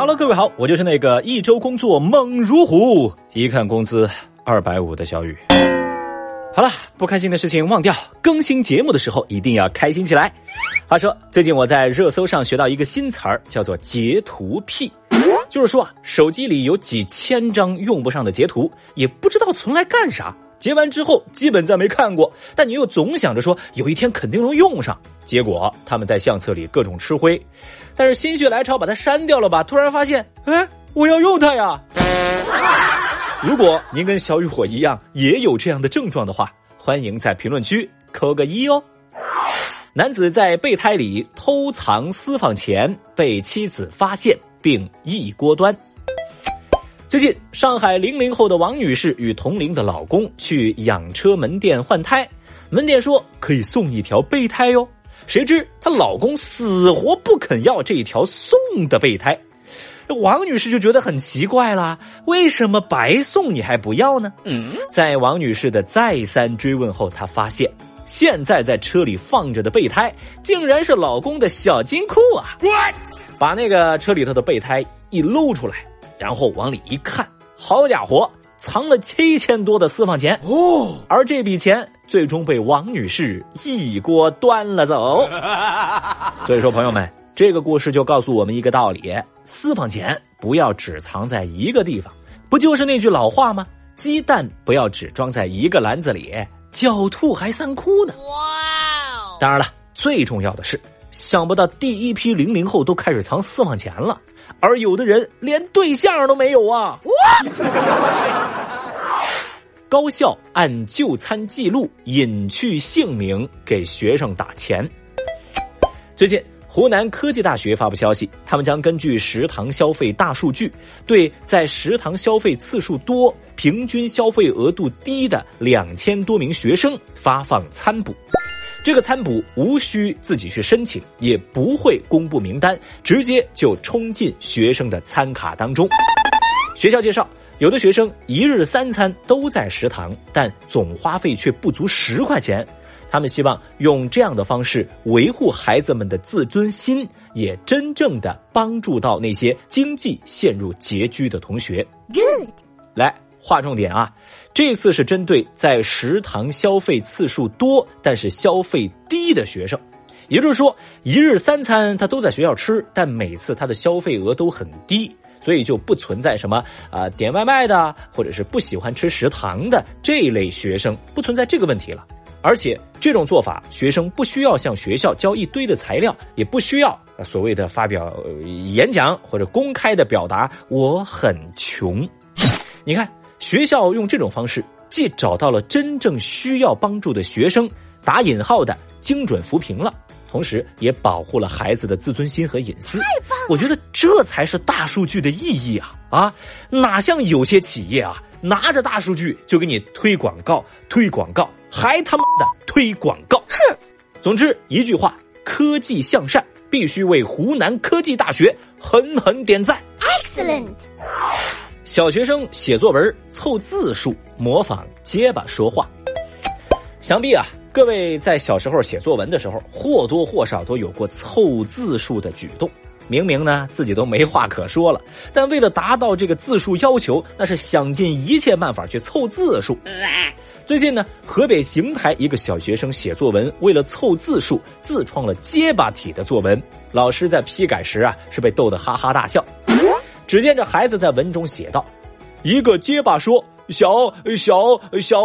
Hello，各位好，我就是那个一周工作猛如虎，一看工资二百五的小雨。好了，不开心的事情忘掉，更新节目的时候一定要开心起来。话说，最近我在热搜上学到一个新词儿，叫做“截图癖”，就是说啊，手机里有几千张用不上的截图，也不知道存来干啥。截完之后，基本再没看过，但你又总想着说有一天肯定能用上，结果他们在相册里各种吃灰，但是心血来潮把它删掉了吧，突然发现，哎，我要用它呀！如果您跟小雨火一样也有这样的症状的话，欢迎在评论区扣个一哦。男子在备胎里偷藏私房钱，被妻子发现并一锅端。最近，上海零零后的王女士与同龄的老公去养车门店换胎，门店说可以送一条备胎哟。谁知她老公死活不肯要这条送的备胎，王女士就觉得很奇怪啦，为什么白送你还不要呢？嗯，在王女士的再三追问后，她发现现在在车里放着的备胎竟然是老公的小金库啊！把那个车里头的备胎一搂出来。然后往里一看，好家伙，藏了七千多的私房钱哦！而这笔钱最终被王女士一锅端了走。所以说，朋友们，这个故事就告诉我们一个道理：私房钱不要只藏在一个地方。不就是那句老话吗？鸡蛋不要只装在一个篮子里，狡兔还三窟呢。哇！当然了，最重要的是。想不到第一批零零后都开始藏私房钱了，而有的人连对象都没有啊！高校按就餐记录隐去姓名给学生打钱。最近，湖南科技大学发布消息，他们将根据食堂消费大数据，对在食堂消费次数多、平均消费额度低的两千多名学生发放餐补。这个餐补无需自己去申请，也不会公布名单，直接就冲进学生的餐卡当中。学校介绍，有的学生一日三餐都在食堂，但总花费却不足十块钱。他们希望用这样的方式维护孩子们的自尊心，也真正的帮助到那些经济陷入拮据的同学。Good，来。划重点啊！这次是针对在食堂消费次数多但是消费低的学生，也就是说，一日三餐他都在学校吃，但每次他的消费额都很低，所以就不存在什么啊点外卖的，或者是不喜欢吃食堂的这一类学生，不存在这个问题了。而且这种做法，学生不需要向学校交一堆的材料，也不需要所谓的发表演讲或者公开的表达我很穷。你看。学校用这种方式，既找到了真正需要帮助的学生（打引号的精准扶贫）了，同时也保护了孩子的自尊心和隐私。太棒！我觉得这才是大数据的意义啊！啊，哪像有些企业啊，拿着大数据就给你推广告、推广告，还他妈的推广告！哼！总之一句话，科技向善，必须为湖南科技大学狠狠点赞。Excellent。小学生写作文凑字数，模仿结巴说话。想必啊，各位在小时候写作文的时候，或多或少都有过凑字数的举动。明明呢自己都没话可说了，但为了达到这个字数要求，那是想尽一切办法去凑字数。最近呢，河北邢台一个小学生写作文，为了凑字数，自创了结巴体的作文。老师在批改时啊，是被逗得哈哈大笑。只见这孩子在文中写道：“一个结巴说，小小小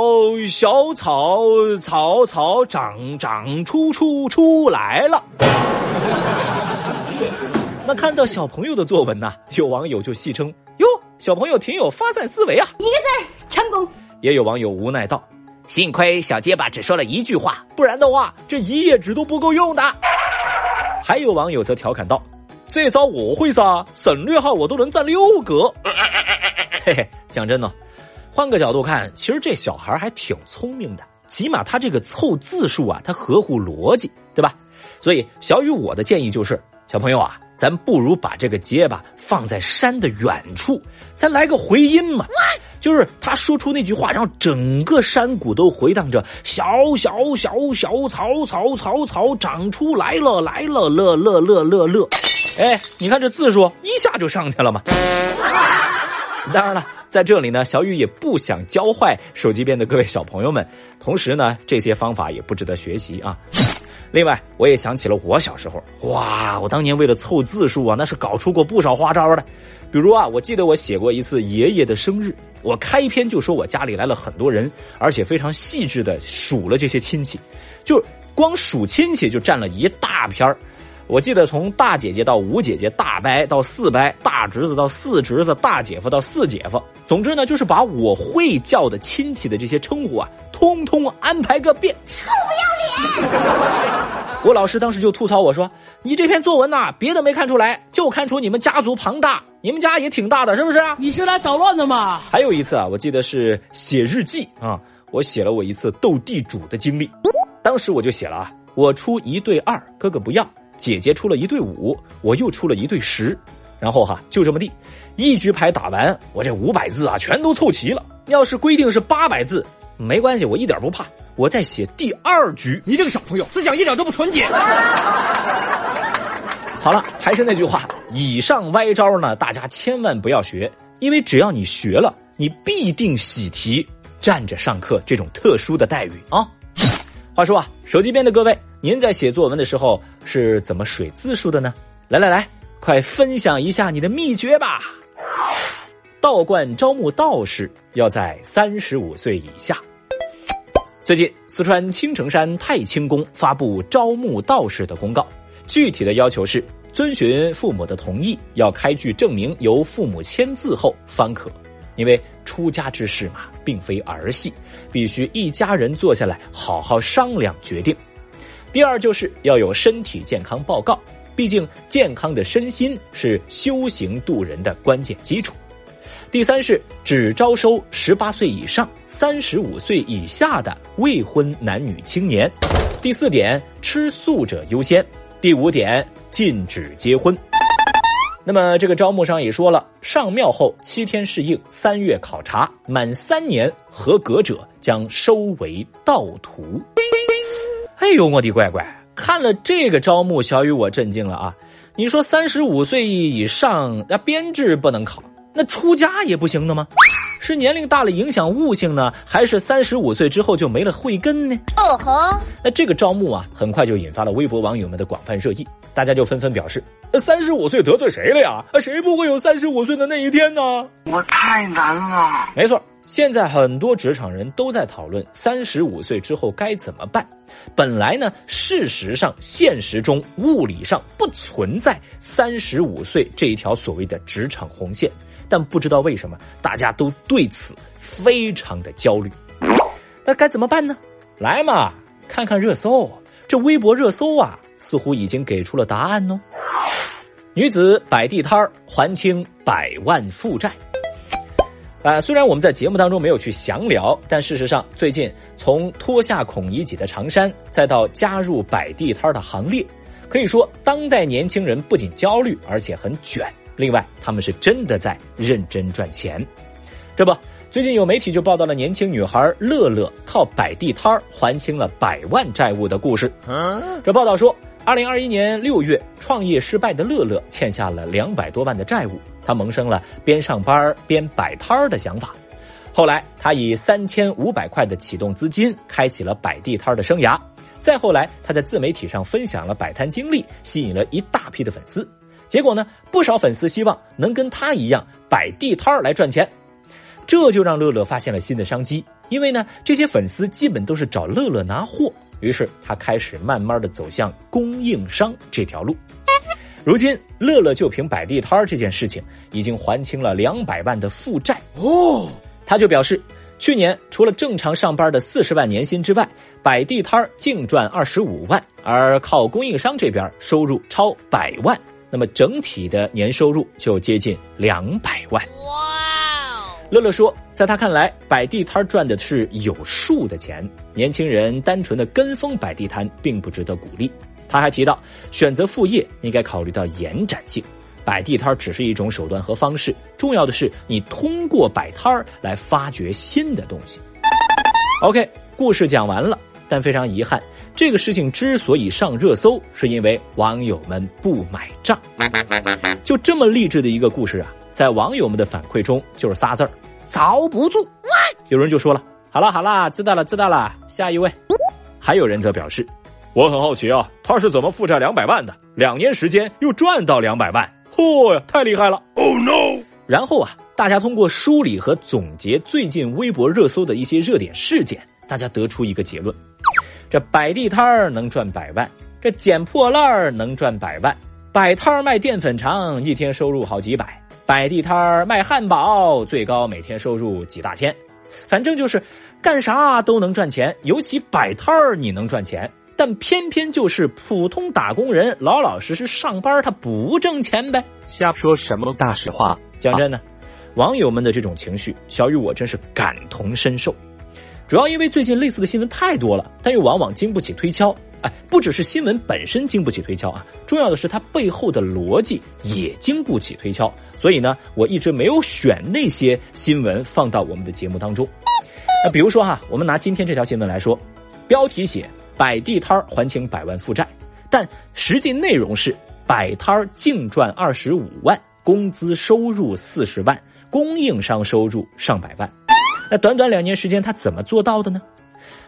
小草草草长长出出出来了。”那看到小朋友的作文呢，有网友就戏称：“哟，小朋友挺有发散思维啊！”一个字成功。也有网友无奈道：“幸亏小结巴只说了一句话，不然的话，这一页纸都不够用的。”还有网友则调侃道。这招我会撒，省略号我都能占六格。嘿嘿，讲真的，换个角度看，其实这小孩还挺聪明的，起码他这个凑字数啊，他合乎逻辑，对吧？所以小雨我的建议就是，小朋友啊，咱不如把这个结巴放在山的远处，咱来个回音嘛，就是他说出那句话，然后整个山谷都回荡着“小小小小草草草草长出来了来了乐乐乐乐乐”。哎，你看这字数一下就上去了嘛。当然了，在这里呢，小雨也不想教坏手机边的各位小朋友们，同时呢，这些方法也不值得学习啊。另外，我也想起了我小时候，哇，我当年为了凑字数啊，那是搞出过不少花招的。比如啊，我记得我写过一次爷爷的生日，我开篇就说我家里来了很多人，而且非常细致的数了这些亲戚，就光数亲戚就占了一大篇儿。我记得从大姐姐到五姐姐，大伯到四伯，大侄子到四侄子，大姐夫到四姐夫。总之呢，就是把我会叫的亲戚的这些称呼啊，通通安排个遍。臭不要脸！我老师当时就吐槽我说：“你这篇作文呐，别的没看出来，就看出你们家族庞大，你们家也挺大的，是不是？”你是来捣乱的吗？还有一次啊，我记得是写日记啊，我写了我一次斗地主的经历。当时我就写了啊，我出一对二，哥哥不要。姐姐出了一对五，我又出了一对十，然后哈就这么地，一局牌打完，我这五百字啊全都凑齐了。要是规定是八百字，没关系，我一点不怕，我再写第二局。你这个小朋友思想一点都不纯洁。好了，还是那句话，以上歪招呢，大家千万不要学，因为只要你学了，你必定喜提站着上课这种特殊的待遇啊。话说啊，手机边的各位，您在写作文的时候是怎么水字数的呢？来来来，快分享一下你的秘诀吧！道观招募道士要在三十五岁以下。最近，四川青城山太清宫发布招募道士的公告，具体的要求是遵循父母的同意，要开具证明，由父母签字后方可。因为出家之事嘛，并非儿戏，必须一家人坐下来好好商量决定。第二就是要有身体健康报告，毕竟健康的身心是修行渡人的关键基础。第三是只招收十八岁以上、三十五岁以下的未婚男女青年。第四点，吃素者优先。第五点，禁止结婚。那么这个招募上也说了，上庙后七天适应，三月考察，满三年合格者将收为道徒。哎呦，我的乖乖！看了这个招募，小雨我震惊了啊！你说三十五岁以上，那编制不能考，那出家也不行的吗？是年龄大了影响悟性呢，还是三十五岁之后就没了慧根呢？哦吼！那这个招募啊，很快就引发了微博网友们的广泛热议，大家就纷纷表示。三十五岁得罪谁了呀？谁不会有三十五岁的那一天呢？我太难了。没错，现在很多职场人都在讨论三十五岁之后该怎么办。本来呢，事实上、现实中、物理上不存在三十五岁这一条所谓的职场红线，但不知道为什么大家都对此非常的焦虑。那该怎么办呢？来嘛，看看热搜，这微博热搜啊，似乎已经给出了答案哦。女子摆地摊还清百万负债。啊，虽然我们在节目当中没有去详聊，但事实上，最近从脱下孔乙己的长衫，再到加入摆地摊的行列，可以说，当代年轻人不仅焦虑，而且很卷。另外，他们是真的在认真赚钱。这不，最近有媒体就报道了年轻女孩乐乐靠摆地摊还清了百万债务的故事。这报道说。二零二一年六月，创业失败的乐乐欠下了两百多万的债务，他萌生了边上班边摆摊儿的想法。后来，他以三千五百块的启动资金，开启了摆地摊的生涯。再后来，他在自媒体上分享了摆摊经历，吸引了一大批的粉丝。结果呢，不少粉丝希望能跟他一样摆地摊来赚钱，这就让乐乐发现了新的商机。因为呢，这些粉丝基本都是找乐乐拿货。于是他开始慢慢的走向供应商这条路。如今，乐乐就凭摆地摊这件事情，已经还清了两百万的负债哦。他就表示，去年除了正常上班的四十万年薪之外，摆地摊净赚二十五万，而靠供应商这边收入超百万，那么整体的年收入就接近两百万。乐乐说，在他看来，摆地摊赚的是有数的钱，年轻人单纯的跟风摆地摊并不值得鼓励。他还提到，选择副业应该考虑到延展性，摆地摊只是一种手段和方式，重要的是你通过摆摊来发掘新的东西。OK，故事讲完了。但非常遗憾，这个事情之所以上热搜，是因为网友们不买账。就这么励志的一个故事啊，在网友们的反馈中就是仨字儿：遭不住。有人就说了：“好了好了，知道了知道了，下一位。”还有人则表示：“我很好奇啊，他是怎么负债两百万的？两年时间又赚到两百万，嚯呀，太厉害了！”Oh no！然后啊，大家通过梳理和总结最近微博热搜的一些热点事件，大家得出一个结论：这摆地摊儿能赚百万，这捡破烂儿能赚百万。摆摊儿卖淀粉肠，一天收入好几百；摆地摊儿卖汉堡，最高每天收入几大千。反正就是干啥都能赚钱，尤其摆摊儿你能赚钱，但偏偏就是普通打工人老老实实上班他不挣钱呗。瞎说什么大实话？讲真的，网友们的这种情绪，小雨我真是感同身受。主要因为最近类似的新闻太多了，但又往往经不起推敲。哎，不只是新闻本身经不起推敲啊，重要的是它背后的逻辑也经不起推敲。所以呢，我一直没有选那些新闻放到我们的节目当中。那比如说哈，我们拿今天这条新闻来说，标题写摆地摊还清百万负债，但实际内容是摆摊净赚二十五万，工资收入四十万，供应商收入上百万。那短短两年时间，他怎么做到的呢？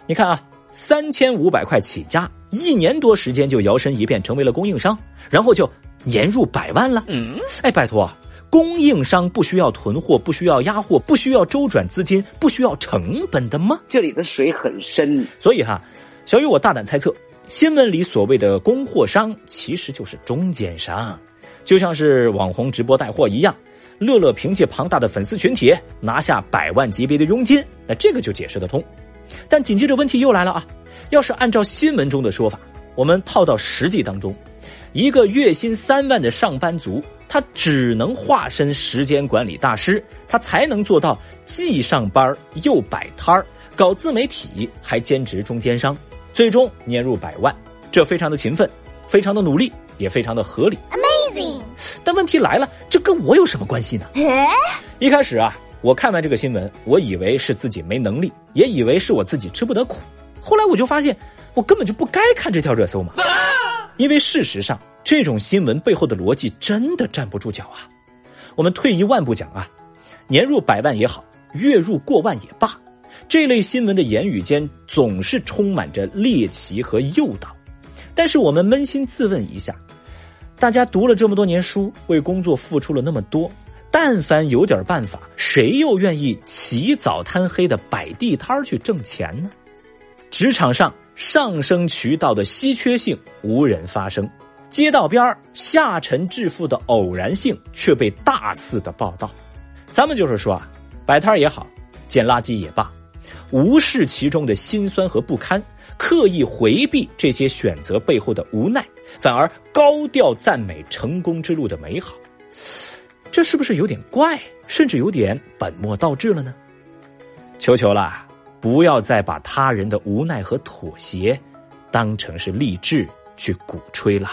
你看啊。三千五百块起家，一年多时间就摇身一变成为了供应商，然后就年入百万了。嗯，哎，拜托，供应商不需要囤货，不需要压货，不需要周转资金，不需要成本的吗？这里的水很深，所以哈，小雨我大胆猜测，新闻里所谓的供货商其实就是中间商，就像是网红直播带货一样，乐乐凭借庞大的粉丝群体拿下百万级别的佣金，那这个就解释得通。但紧接着问题又来了啊！要是按照新闻中的说法，我们套到实际当中，一个月薪三万的上班族，他只能化身时间管理大师，他才能做到既上班又摆摊儿，搞自媒体还兼职中间商，最终年入百万。这非常的勤奋，非常的努力，也非常的合理。Amazing！但问题来了，这跟我有什么关系呢？一开始啊。我看完这个新闻，我以为是自己没能力，也以为是我自己吃不得苦。后来我就发现，我根本就不该看这条热搜嘛。因为事实上，这种新闻背后的逻辑真的站不住脚啊。我们退一万步讲啊，年入百万也好，月入过万也罢，这类新闻的言语间总是充满着猎奇和诱导。但是我们扪心自问一下，大家读了这么多年书，为工作付出了那么多。但凡有点办法，谁又愿意起早贪黑的摆地摊去挣钱呢？职场上上升渠道的稀缺性无人发声，街道边下沉致富的偶然性却被大肆的报道。咱们就是说啊，摆摊也好，捡垃圾也罢，无视其中的辛酸和不堪，刻意回避这些选择背后的无奈，反而高调赞美成功之路的美好。这是不是有点怪，甚至有点本末倒置了呢？求求啦，不要再把他人的无奈和妥协当成是励志去鼓吹了。